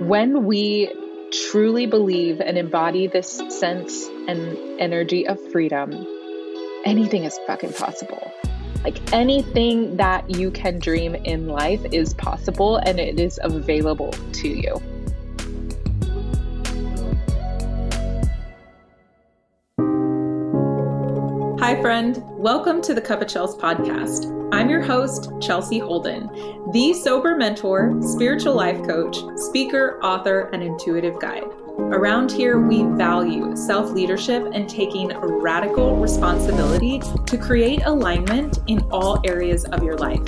When we truly believe and embody this sense and energy of freedom, anything is fucking possible. Like anything that you can dream in life is possible and it is available to you. Hi, friend. Welcome to the Cup of Chels podcast. I'm your host, Chelsea Holden, the sober mentor, spiritual life coach, speaker, author, and intuitive guide. Around here, we value self leadership and taking radical responsibility to create alignment in all areas of your life.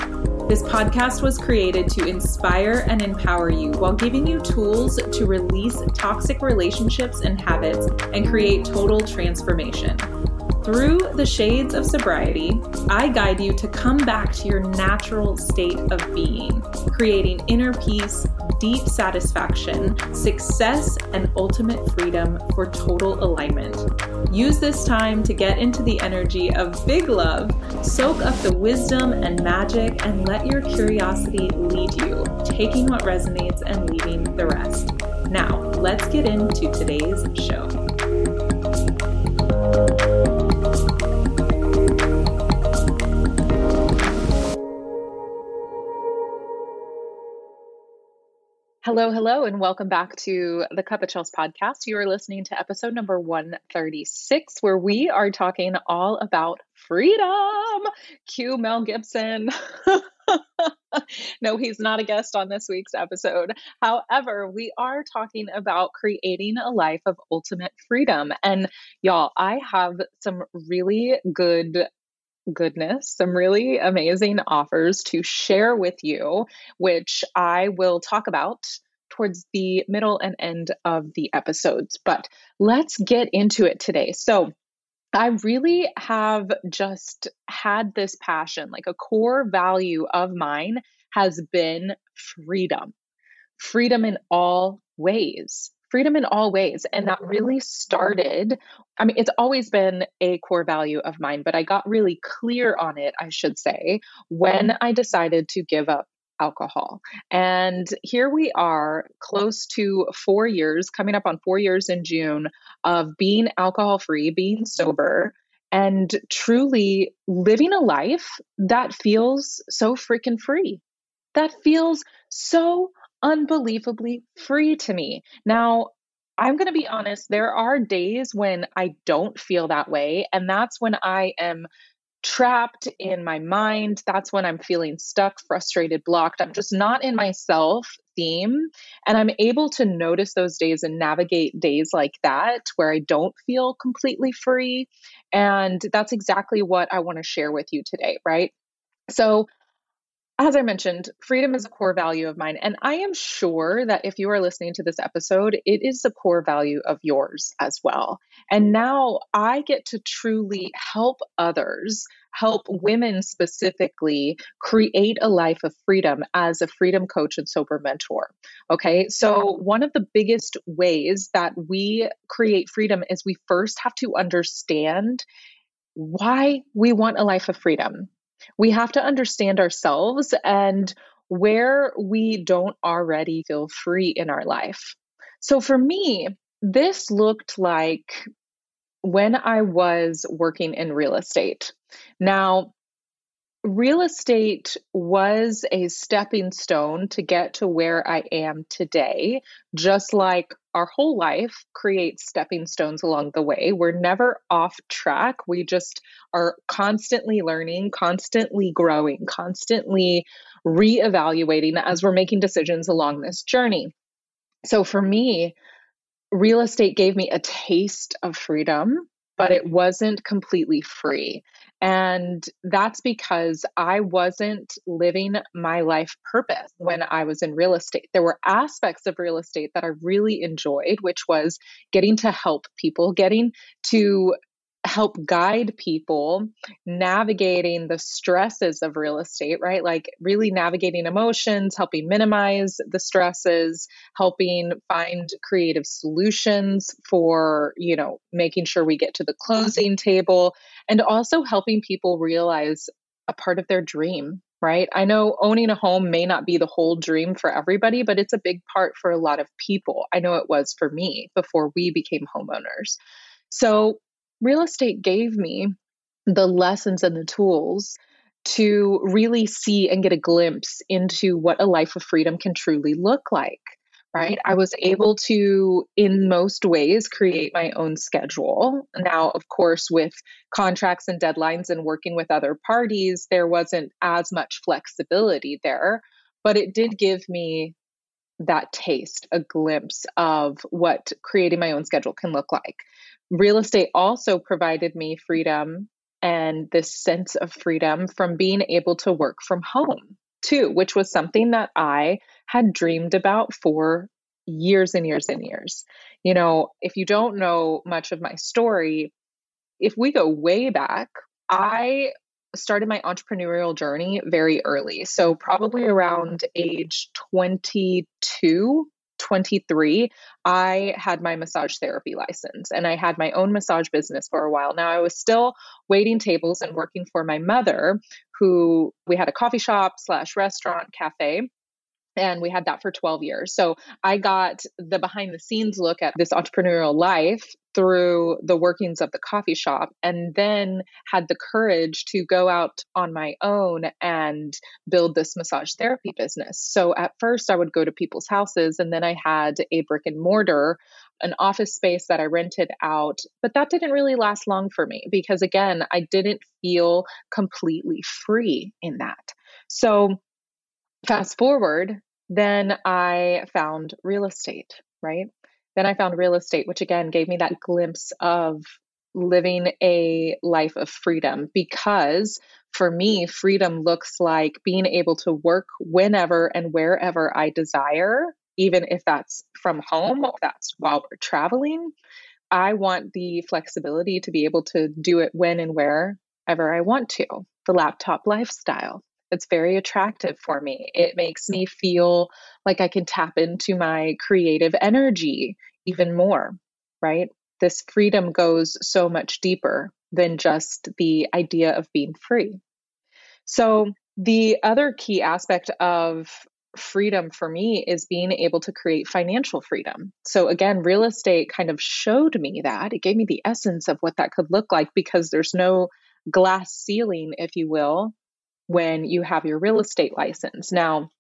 This podcast was created to inspire and empower you while giving you tools to release toxic relationships and habits and create total transformation. Through the shades of sobriety, I guide you to come back to your natural state of being, creating inner peace, deep satisfaction, success, and ultimate freedom for total alignment. Use this time to get into the energy of big love, soak up the wisdom and magic, and let your curiosity lead you, taking what resonates and leaving the rest. Now, let's get into today's show. Hello, hello, and welcome back to the Cup of Chels podcast. You are listening to episode number 136, where we are talking all about freedom. Cue Mel Gibson. no, he's not a guest on this week's episode. However, we are talking about creating a life of ultimate freedom. And y'all, I have some really good goodness, some really amazing offers to share with you, which I will talk about towards the middle and end of the episodes. But let's get into it today. So, I really have just had this passion, like a core value of mine has been freedom. Freedom in all ways freedom in all ways. And that mm-hmm. really started, I mean, it's always been a core value of mine, but I got really clear on it, I should say, when mm-hmm. I decided to give up alcohol. And here we are, close to four years, coming up on four years in June, of being alcohol free, being sober, and truly living a life that feels so freaking free. That feels so unbelievably free to me. Now, I'm going to be honest, there are days when I don't feel that way. And that's when I am trapped in my mind. That's when I'm feeling stuck, frustrated, blocked. I'm just not in myself theme. And I'm able to notice those days and navigate days like that where I don't feel completely free. And that's exactly what I want to share with you today, right? So, as I mentioned, freedom is a core value of mine. And I am sure that if you are listening to this episode, it is a core value of yours as well. And now I get to truly help others, help women specifically, create a life of freedom as a freedom coach and sober mentor. Okay. So, one of the biggest ways that we create freedom is we first have to understand why we want a life of freedom we have to understand ourselves and where we don't already feel free in our life. So for me, this looked like when I was working in real estate. Now, real estate was a stepping stone to get to where I am today, just like our whole life creates stepping stones along the way. We're never off track. We just are constantly learning, constantly growing, constantly reevaluating as we're making decisions along this journey. So for me, real estate gave me a taste of freedom, but it wasn't completely free. And that's because I wasn't living my life purpose mm-hmm. when I was in real estate. There were aspects of real estate that I really enjoyed, which was getting to help people, getting to help guide people navigating the stresses of real estate, right? Like really navigating emotions, helping minimize the stresses, helping find creative solutions for, you know, making sure we get to the closing table, and also helping people realize a part of their dream right? I know owning a home may not be the whole dream for everybody, but it's a big part for a lot of people. I know it was for me before we became homeowners. So, real estate gave me the lessons and the tools to really see and get a glimpse into what a life of freedom can truly look like right? I was able to, in most ways, create my own schedule. Now, of course, with contracts and deadlines and working with other parties, there wasn't as much flexibility there, but it did give me that taste, a glimpse of what creating my own schedule can look like. Real estate also provided me freedom and this sense of freedom from being able to work from home too, which was something that I had dreamed about for years and years and years. You know, if you don't know much of my story, if we go way back, I started my entrepreneurial journey very early. So, probably around age 22, 23, I had my massage therapy license and I had my own massage business for a while. Now, I was still waiting tables and working for my mother, who we had a coffee shop slash restaurant cafe and we had that for 12 years. So I got the behind the scenes look at this entrepreneurial life through the workings of the coffee shop and then had the courage to go out on my own and build this massage therapy business. So at first I would go to people's houses and then I had a brick and mortar an office space that I rented out, but that didn't really last long for me because again, I didn't feel completely free in that. So fast forward, then I found real estate, right? Then I found real estate, which again gave me that glimpse of living a life of freedom because for me, freedom looks like being able to work whenever and wherever I desire, even if that's from home, that's while we're traveling. I want the flexibility to be able to do it when and wherever I want to, the laptop lifestyle. It's very attractive for me. It makes me feel like I can tap into my creative energy even more, right? This freedom goes so much deeper than just the idea of being free. So, the other key aspect of freedom for me is being able to create financial freedom. So, again, real estate kind of showed me that. It gave me the essence of what that could look like because there's no glass ceiling, if you will, when you have your real estate license. Now,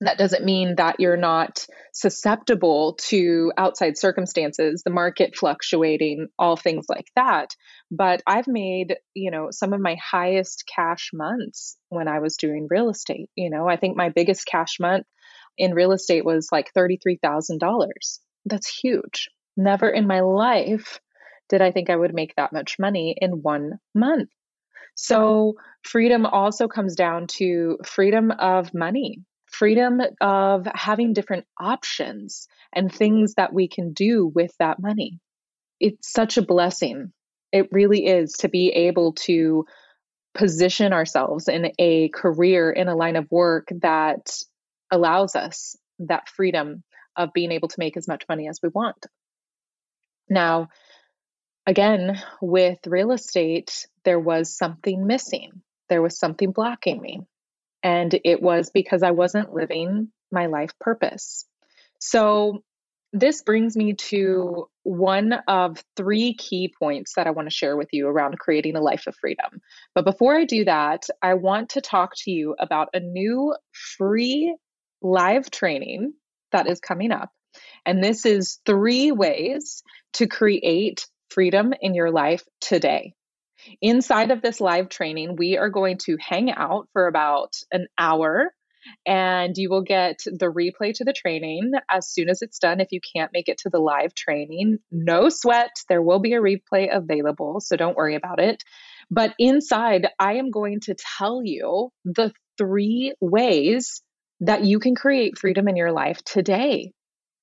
that doesn't mean that you're not susceptible to outside circumstances, the market fluctuating, all things like that. But I've made, you know, some of my highest cash months when I was doing real estate. You know, I think my biggest cash month in real estate was like $33,000. That's huge. Never in my life did I think I would make that much money in one month. So, freedom also comes down to freedom of money, freedom of having different options and things that we can do with that money. It's such a blessing. It really is to be able to position ourselves in a career, in a line of work that allows us that freedom of being able to make as much money as we want. Now, again, with real estate, there was something missing. There was something blocking me. And it was because I wasn't living my life purpose. So, this brings me to one of three key points that I want to share with you around creating a life of freedom. But before I do that, I want to talk to you about a new free live training that is coming up. And this is three ways to create freedom in your life today. Inside of this live training, we are going to hang out for about an hour and you will get the replay to the training as soon as it's done. If you can't make it to the live training, no sweat. There will be a replay available, so don't worry about it. But inside, I am going to tell you the three ways that you can create freedom in your life today.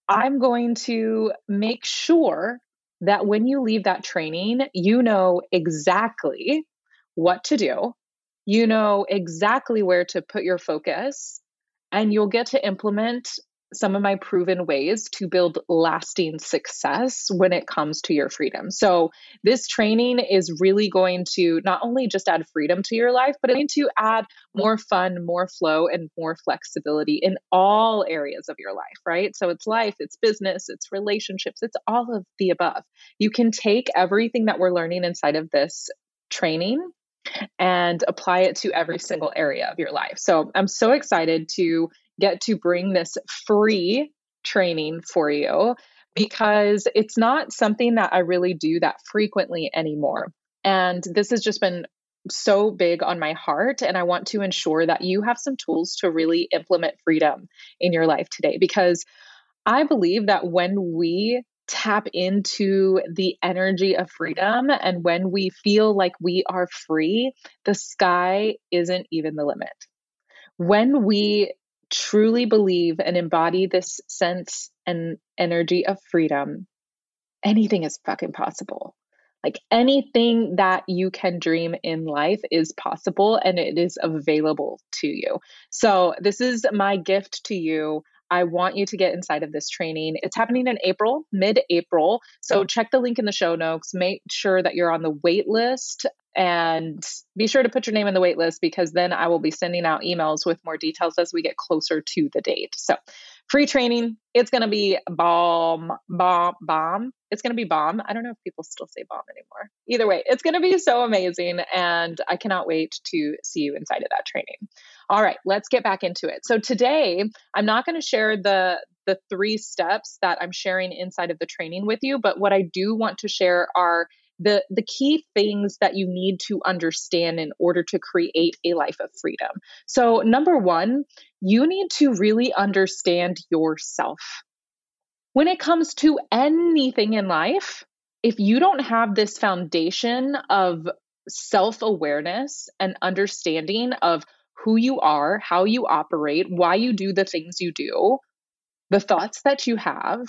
I'm going to make sure that when you leave that training, you know exactly what to do, you know exactly where to put your focus, and you'll get to implement some of my proven ways to build lasting success when it comes to your freedom. So, this training is really going to not only just add freedom to your life, but it's going to add more fun, more flow, and more flexibility in all areas of your life, right? So, it's life, it's business, it's relationships, it's all of the above. You can take everything that we're learning inside of this training and apply it to every single area of your life. So I'm so excited to get to bring this free training for you because it's not something that I really do that frequently anymore. And this has just been so big on my heart. And I want to ensure that you have some tools to really implement freedom in your life today because I believe that when we tap into the energy of freedom and when we feel like we are free, the sky isn't even the limit. When we truly believe and embody this sense and energy of freedom, anything is fucking possible. Like anything that you can dream in life is possible and it is available to you. So, this is my gift to you I want you to get inside of this training. It's happening in April, mid April. So check the link in the show notes. Make sure that you're on the wait list and be sure to put your name in the wait list because then I will be sending out emails with more details as we get closer to the date. So, free training, it's going to be bomb, bomb, bomb. It's going to be bomb. I don't know if people still say bomb anymore. Either way, it's going to be so amazing. And I cannot wait to see you inside of that training. All right, let's get back into it. So today, I'm not going to share the the three steps that I'm sharing inside of the training with you, but what I do want to share are the the key things that you need to understand in order to create a life of freedom. So number 1, you need to really understand yourself. When it comes to anything in life, if you don't have this foundation of self-awareness and understanding of who you are, how you operate, why you do the things you do, the thoughts that you have,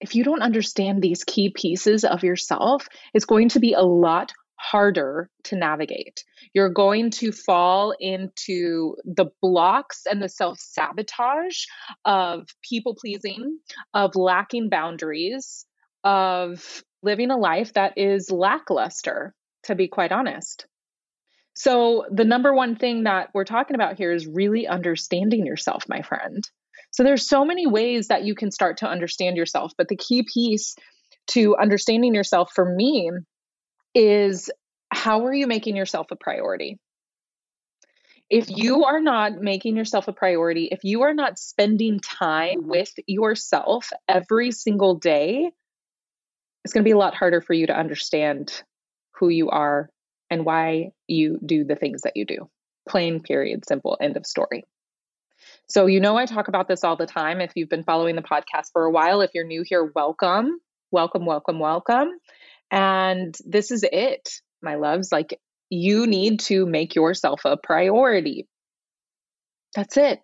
if you don't understand these key pieces of yourself, it's going to be a lot harder to navigate. You're going to fall into the blocks and the self sabotage of people pleasing, of lacking boundaries, of living a life that is lackluster, to be quite honest. So, the number one thing that we're talking about here is really understanding yourself, my friend. So, there's so many ways that you can start to understand yourself, but the key piece to understanding yourself for me is how are you making yourself a priority? If you are not making yourself a priority, if you are not spending time with yourself every single day, it's going to be a lot harder for you to understand who you are and why you do the things that you do. Plain, period, simple, end of story. So, you know, I talk about this all the time. If you've been following the podcast for a while, if you're new here, welcome, welcome, welcome, welcome. And this is it, my loves. Like, you need to make yourself a priority. That's it.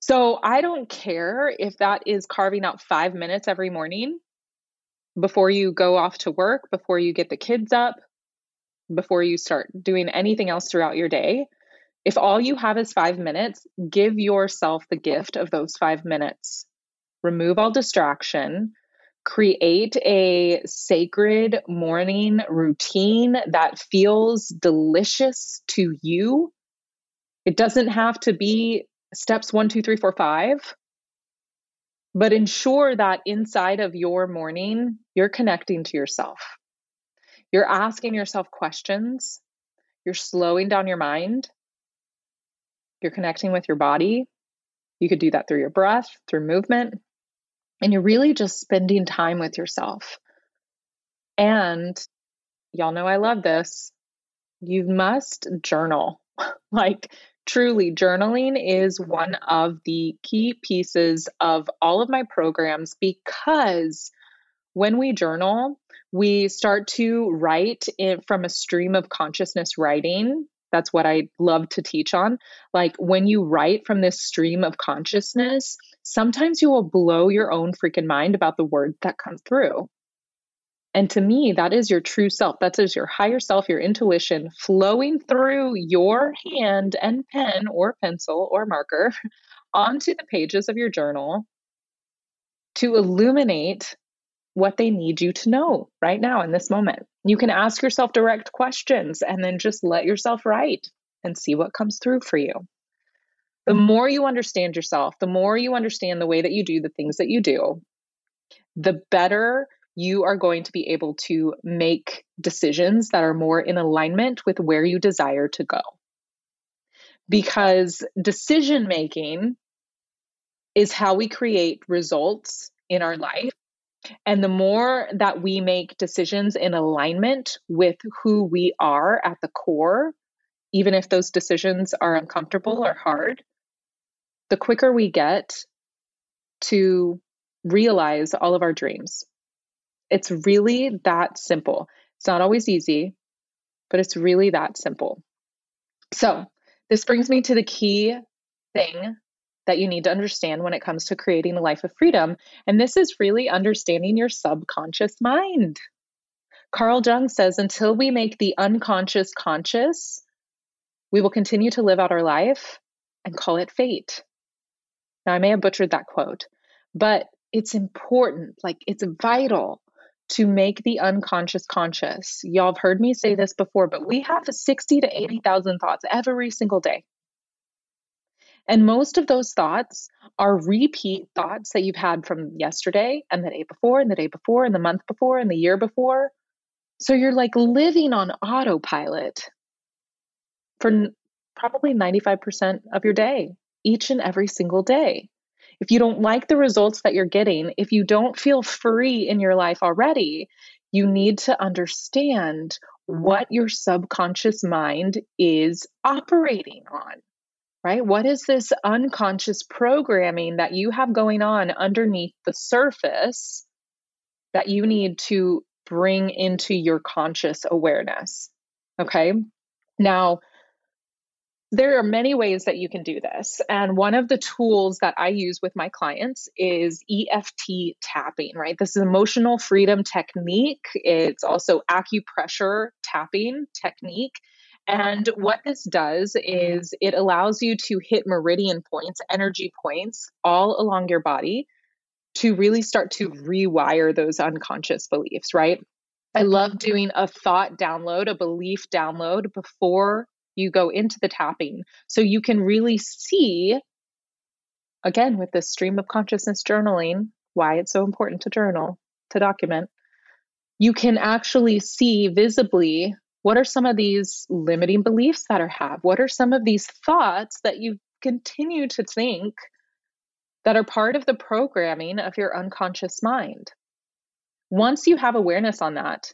So, I don't care if that is carving out five minutes every morning before you go off to work, before you get the kids up, before you start doing anything else throughout your day. If all you have is five minutes, give yourself the gift of those five minutes. Remove all distraction. Create a sacred morning routine that feels delicious to you. It doesn't have to be steps one, two, three, four, five, but ensure that inside of your morning, you're connecting to yourself. You're asking yourself questions. You're slowing down your mind. You're connecting with your body. You could do that through your breath, through movement. And you're really just spending time with yourself. And y'all know I love this. You must journal. like, truly, journaling is one of the key pieces of all of my programs because when we journal, we start to write from a stream of consciousness writing. That's what I love to teach on. Like when you write from this stream of consciousness, sometimes you will blow your own freaking mind about the words that come through. And to me, that is your true self. That is your higher self, your intuition flowing through your hand and pen or pencil or marker onto the pages of your journal to illuminate what they need you to know right now in this moment. You can ask yourself direct questions and then just let yourself write and see what comes through for you. The mm-hmm. more you understand yourself, the more you understand the way that you do the things that you do, the better you are going to be able to make decisions that are more in alignment with where you desire to go. Because decision making is how we create results in our life. And the more that we make decisions in alignment with who we are at the core, even if those decisions are uncomfortable or hard, the quicker we get to realize all of our dreams. It's really that simple. It's not always easy, but it's really that simple. So, this brings me to the key thing that you need to understand when it comes to creating a life of freedom. And this is really understanding your subconscious mind. Carl Jung says until we make the unconscious conscious, we will continue to live out our life and call it fate. Now, I may have butchered that quote, but it's important, like it's vital to make the unconscious conscious. Y'all have heard me say this before, but we have 60 to 80,000 thoughts every single day. And most of those thoughts are repeat thoughts that you've had from yesterday and the day before and the day before and the month before and the year before. So you're like living on autopilot for probably 95% of your day, each and every single day if you don't like the results that you're getting, if you don't feel free in your life already, you need to understand what your subconscious mind is operating on, right? What is this unconscious programming that you have going on underneath the surface that you need to bring into your conscious awareness? Okay. Now, there are many ways that you can do this. And one of the tools that I use with my clients is EFT tapping, right? This is emotional freedom technique. It's also acupressure tapping technique. And what this does is it allows you to hit meridian points, energy points all along your body to really start to rewire those unconscious beliefs, right? I love doing a thought download, a belief download before you go into the tapping so you can really see again with this stream of consciousness journaling why it's so important to journal to document you can actually see visibly what are some of these limiting beliefs that are have? What are some of these thoughts that you continue to think that are part of the programming of your unconscious mind? Once you have awareness on that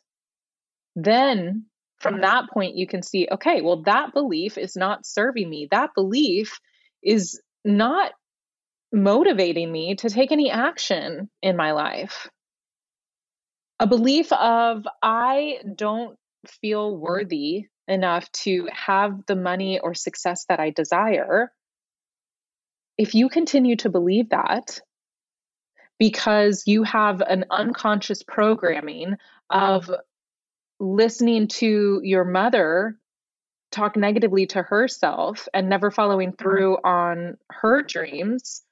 then from that point you can see okay well that belief is not serving me. That belief is not motivating me to take any action in my life. A belief of i don't feel worthy enough to have the money or success that i desire if you continue to believe that because you have an unconscious programming of listening to your mother talk negatively to herself and never following mm-hmm. through on her dreams,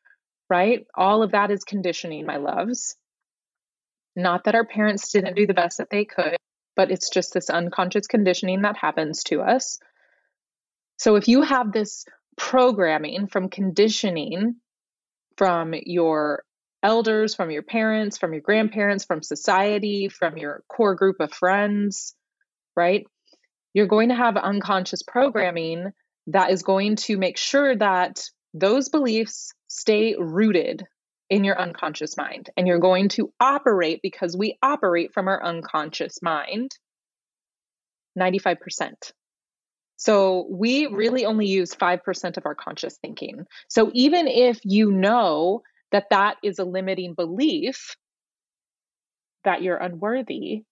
right? All of that is conditioning, my loves. Not that our parents didn't do the best that they could, but it's just this unconscious conditioning that happens to us. So if you have this programming from conditioning from your elders, from your parents, from your grandparents, from society, from your core group of friends, right? You're going to have unconscious programming that is going to make sure that those beliefs stay rooted in your unconscious mind. And you're going to operate because we operate from our unconscious mind 95%. So we really only use 5% of our conscious thinking. So even if you know that that is a limiting belief that you're unworthy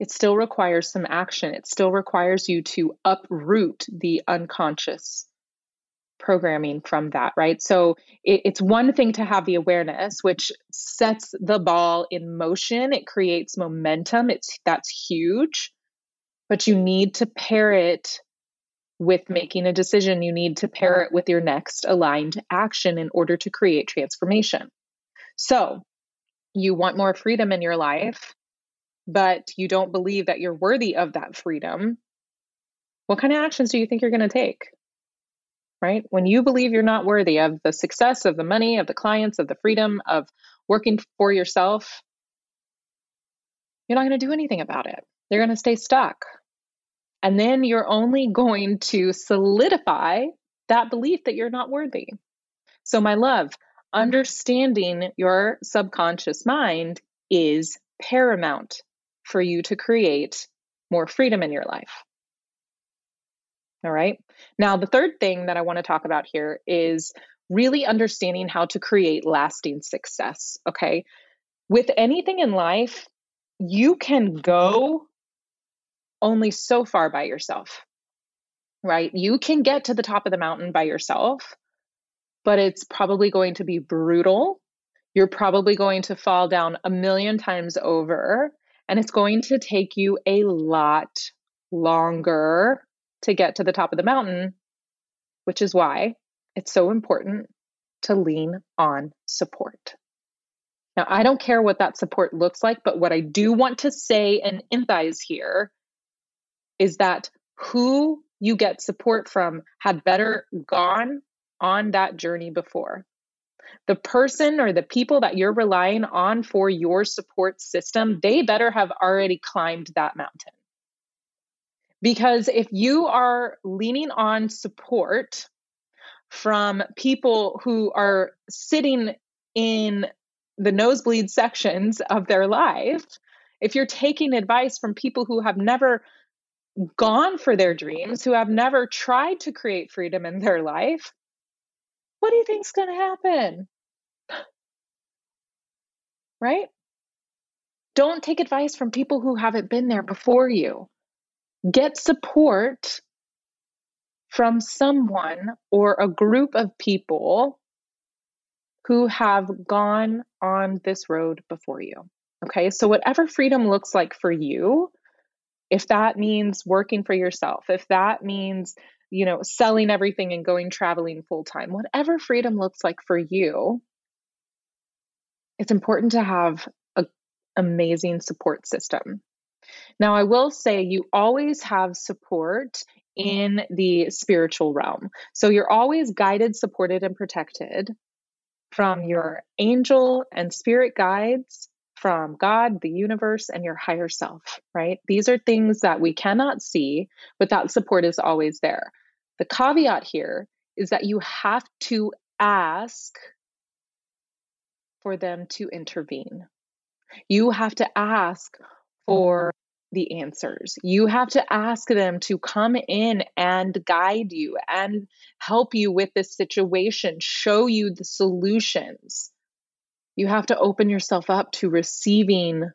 it still requires some action it still requires you to uproot the unconscious programming from that right so it, it's one thing to have the awareness which sets the ball in motion it creates momentum it's that's huge but you need to pair it with making a decision, you need to pair it with your next aligned action in order to create transformation. So, you want more freedom in your life, but you don't believe that you're worthy of that freedom. What kind of actions do you think you're going to take? Right? When you believe you're not worthy of the success, of the money, of the clients, of the freedom, of working for yourself, you're not going to do anything about it. They're going to stay stuck. And then you're only going to solidify that belief that you're not worthy. So, my love, understanding your subconscious mind is paramount for you to create more freedom in your life. All right. Now, the third thing that I want to talk about here is really understanding how to create lasting success. Okay. With anything in life, you can go only so far by yourself, right? You can get to the top of the mountain by yourself, but it's probably going to be brutal. You're probably going to fall down a million times over, and it's going to take you a lot longer to get to the top of the mountain, which is why it's so important to lean on support. Now, I don't care what that support looks like, but what I do want to say and emphasize here is that who you get support from had better gone on that journey before. The person or the people that you're relying on for your support system, they better have already climbed that mountain. Because if you are leaning on support from people who are sitting in the nosebleed sections of their life, if you're taking advice from people who have never gone for their dreams, who have never tried to create freedom in their life, what do you think's going to happen? Right? Don't take advice from people who haven't been there before you. Get support from someone or a group of people who have gone on this road before you. Okay, so whatever freedom looks like for you, if that means working for yourself, if that means, you know, selling everything and going traveling full time, whatever freedom looks like for you, it's important to have an amazing support system. Now, I will say you always have support in the spiritual realm. So you're always guided, supported, and protected from your angel and spirit guides, from God, the universe, and your higher self, right? These are things that we cannot see, but that support is always there. The caveat here is that you have to ask for them to intervene. You have to ask Uh-huh. for the answers. You have to ask them to come in and guide you and help you with this situation, show you the solutions. You have to open yourself up to receiving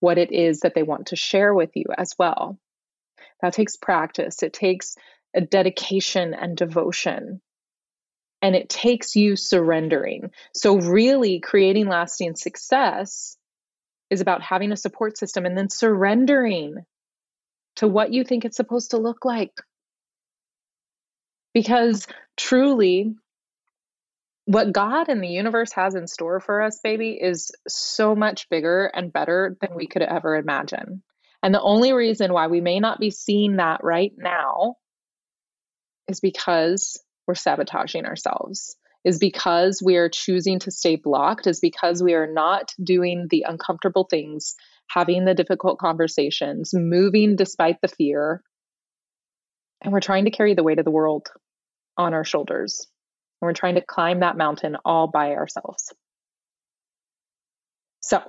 what it is that they want to share with you as well. That takes practice, it takes a dedication and devotion. And it takes you surrendering. So, really, creating lasting success is about having a support system and then surrendering to what you think it's supposed to look like. Because truly, what God and the universe has in store for us, baby, is so much bigger and better than we could ever imagine. And the only reason why we may not be seeing that right now is because we're sabotaging ourselves is because we are choosing to stay blocked, is because we are not doing the uncomfortable things, having the difficult conversations, moving despite the fear. And we're trying to carry the weight of the world on our shoulders. And we're trying to climb that mountain all by ourselves. So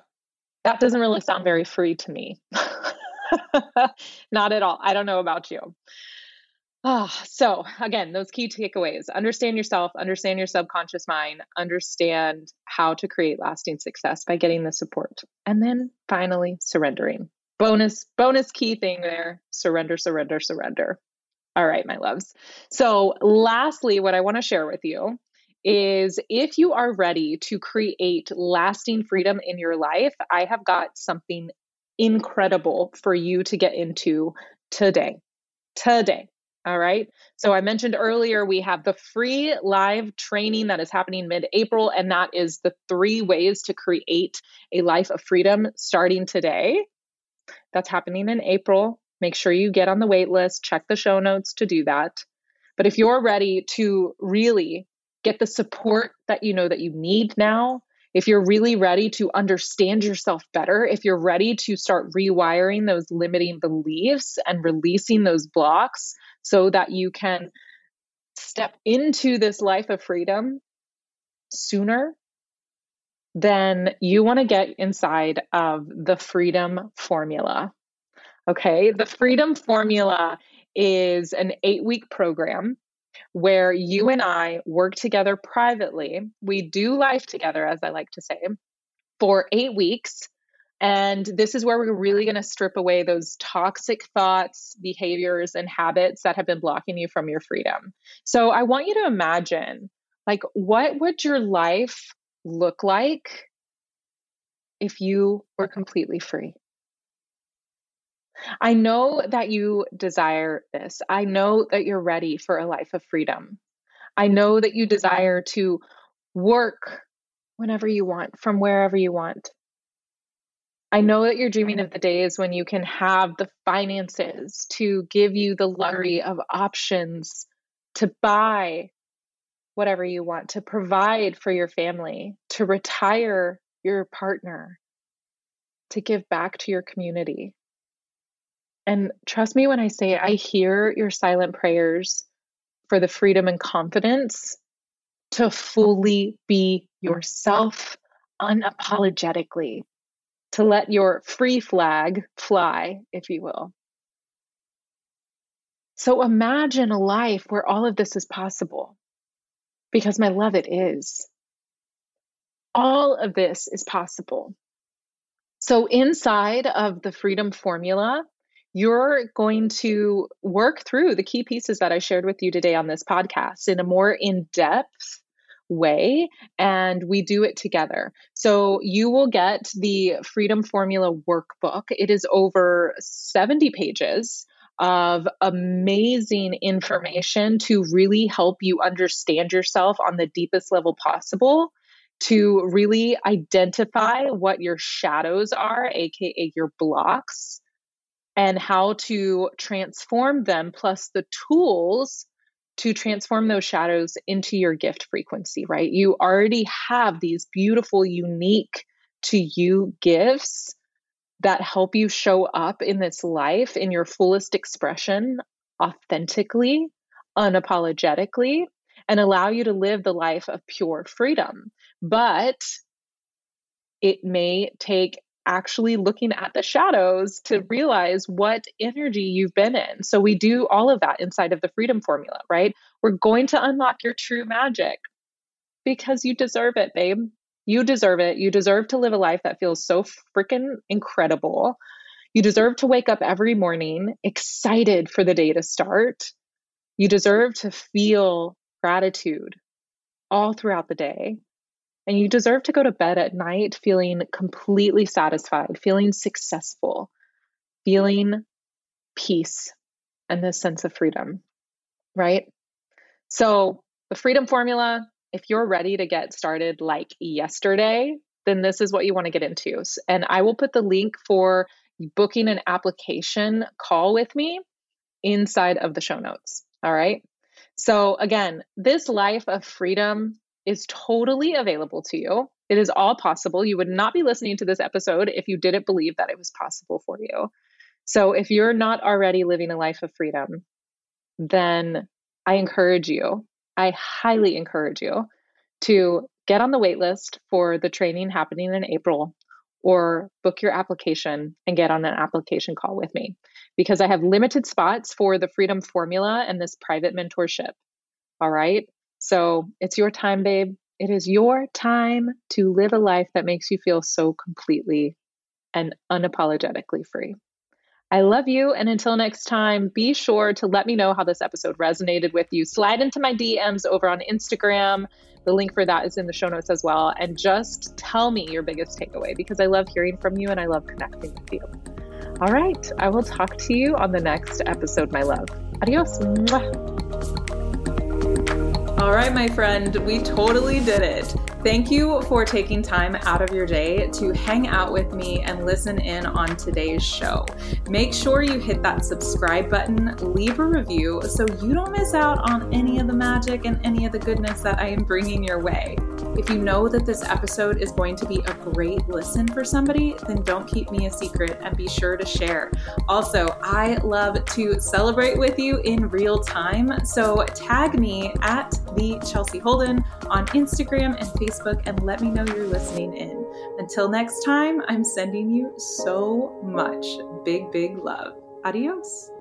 that doesn't really sound very free to me. Not at all. I don't know about you. Ah, so again, those key takeaways understand yourself, understand your subconscious mind, understand how to create lasting success by getting the support. And then finally, surrendering. Bonus, bonus key thing there surrender, surrender, surrender. All right, my loves. So, lastly, what I want to share with you is if you are ready to create lasting freedom in your life, I have got something incredible for you to get into today. Today. All right. So I mentioned earlier we have the free live training that is happening mid April, and that is the three ways to create a life of freedom starting today. That's happening in April. Make sure you get on the wait list, check the show notes to do that. But if you're ready to really get the support that you know that you need now, if you're really ready to understand yourself better, if you're ready to start rewiring those limiting beliefs and releasing those blocks so that you can step into this life of freedom sooner, then you want to get inside of the freedom formula. Okay, the freedom formula is an eight week program where you and I work together privately. We do life together, as I like to say, for eight weeks. And this is where we're really going to strip away those toxic thoughts, behaviors, and habits that have been blocking you from your freedom. So I want you to imagine like, what would your life look like if you were completely free? I know that you desire this. I know that you're ready for a life of freedom. I know that you desire to work whenever you want, from wherever you want. I know that you're dreaming of the days when you can have the finances to give you the luxury of options to buy whatever you want, to provide for your family, to retire your partner, to give back to your community. And trust me when I say I hear your silent prayers for the freedom and confidence to fully be yourself unapologetically, to let your free flag fly, if you will. So imagine a life where all of this is possible, because my love, it is. All of this is possible. So, inside of the freedom formula, you're going to work through the key pieces that I shared with you today on this podcast in a more in depth way and we do it together. So you will get the Freedom Formula workbook. It is over 70 pages of amazing information to really help you understand yourself on the deepest level possible. To really identify what your shadows are, aka your blocks, and how to transform them, plus the tools to transform those shadows into your gift frequency, right? You already have these beautiful, unique to you gifts that help you show up in this life in your fullest expression, authentically, unapologetically, and allow you to live the life of pure freedom. But it may take actually looking at the shadows to realize what energy you've been in. So we do all of that inside of the freedom formula, right? We're going to unlock your true magic because you deserve it, babe. You deserve it. You deserve to live a life that feels so freaking incredible. You deserve to wake up every morning excited for the day to start. You deserve to feel gratitude all throughout the day. And you deserve to go to bed at night feeling completely satisfied, feeling successful, feeling peace and this sense of freedom, right? So, the freedom formula, if you're ready to get started like yesterday, then this is what you want to get into. And I will put the link for booking an application call with me inside of the show notes. All right. So, again, this life of freedom is totally available to you. It is all possible. You would not be listening to this episode if you didn't believe that it was possible for you. So if you're not already living a life of freedom, then I encourage you, I highly encourage you to get on the wait list for the training happening in April or book your application and get on an application call with me because I have limited spots for the Freedom Formula and this private mentorship. All right. So it's your time, babe. It is your time to live a life that makes you feel so completely and unapologetically free. I love you. And until next time, be sure to let me know how this episode resonated with you. Slide into my DMs over on Instagram. The link for that is in the show notes as well. And just tell me your biggest takeaway because I love hearing from you and I love connecting with you. All right. I will talk to you on the next episode, my love. Adios. Mwah. All right, my friend, we totally did it. Thank you for taking time out of your day to hang out with me and listen in on today's show. Make sure you hit that subscribe button, leave a review so you don't miss out on any of the magic and any of the goodness that I am bringing your way. If you know that this episode is going to be a great listen for somebody, then don't keep me a secret and be sure to share. Also, I love to celebrate with you in real time, so tag me at the Chelsea Holden on Instagram and Facebook and let me know you're listening in. Until next time, I'm sending you so much big, big love. Adios.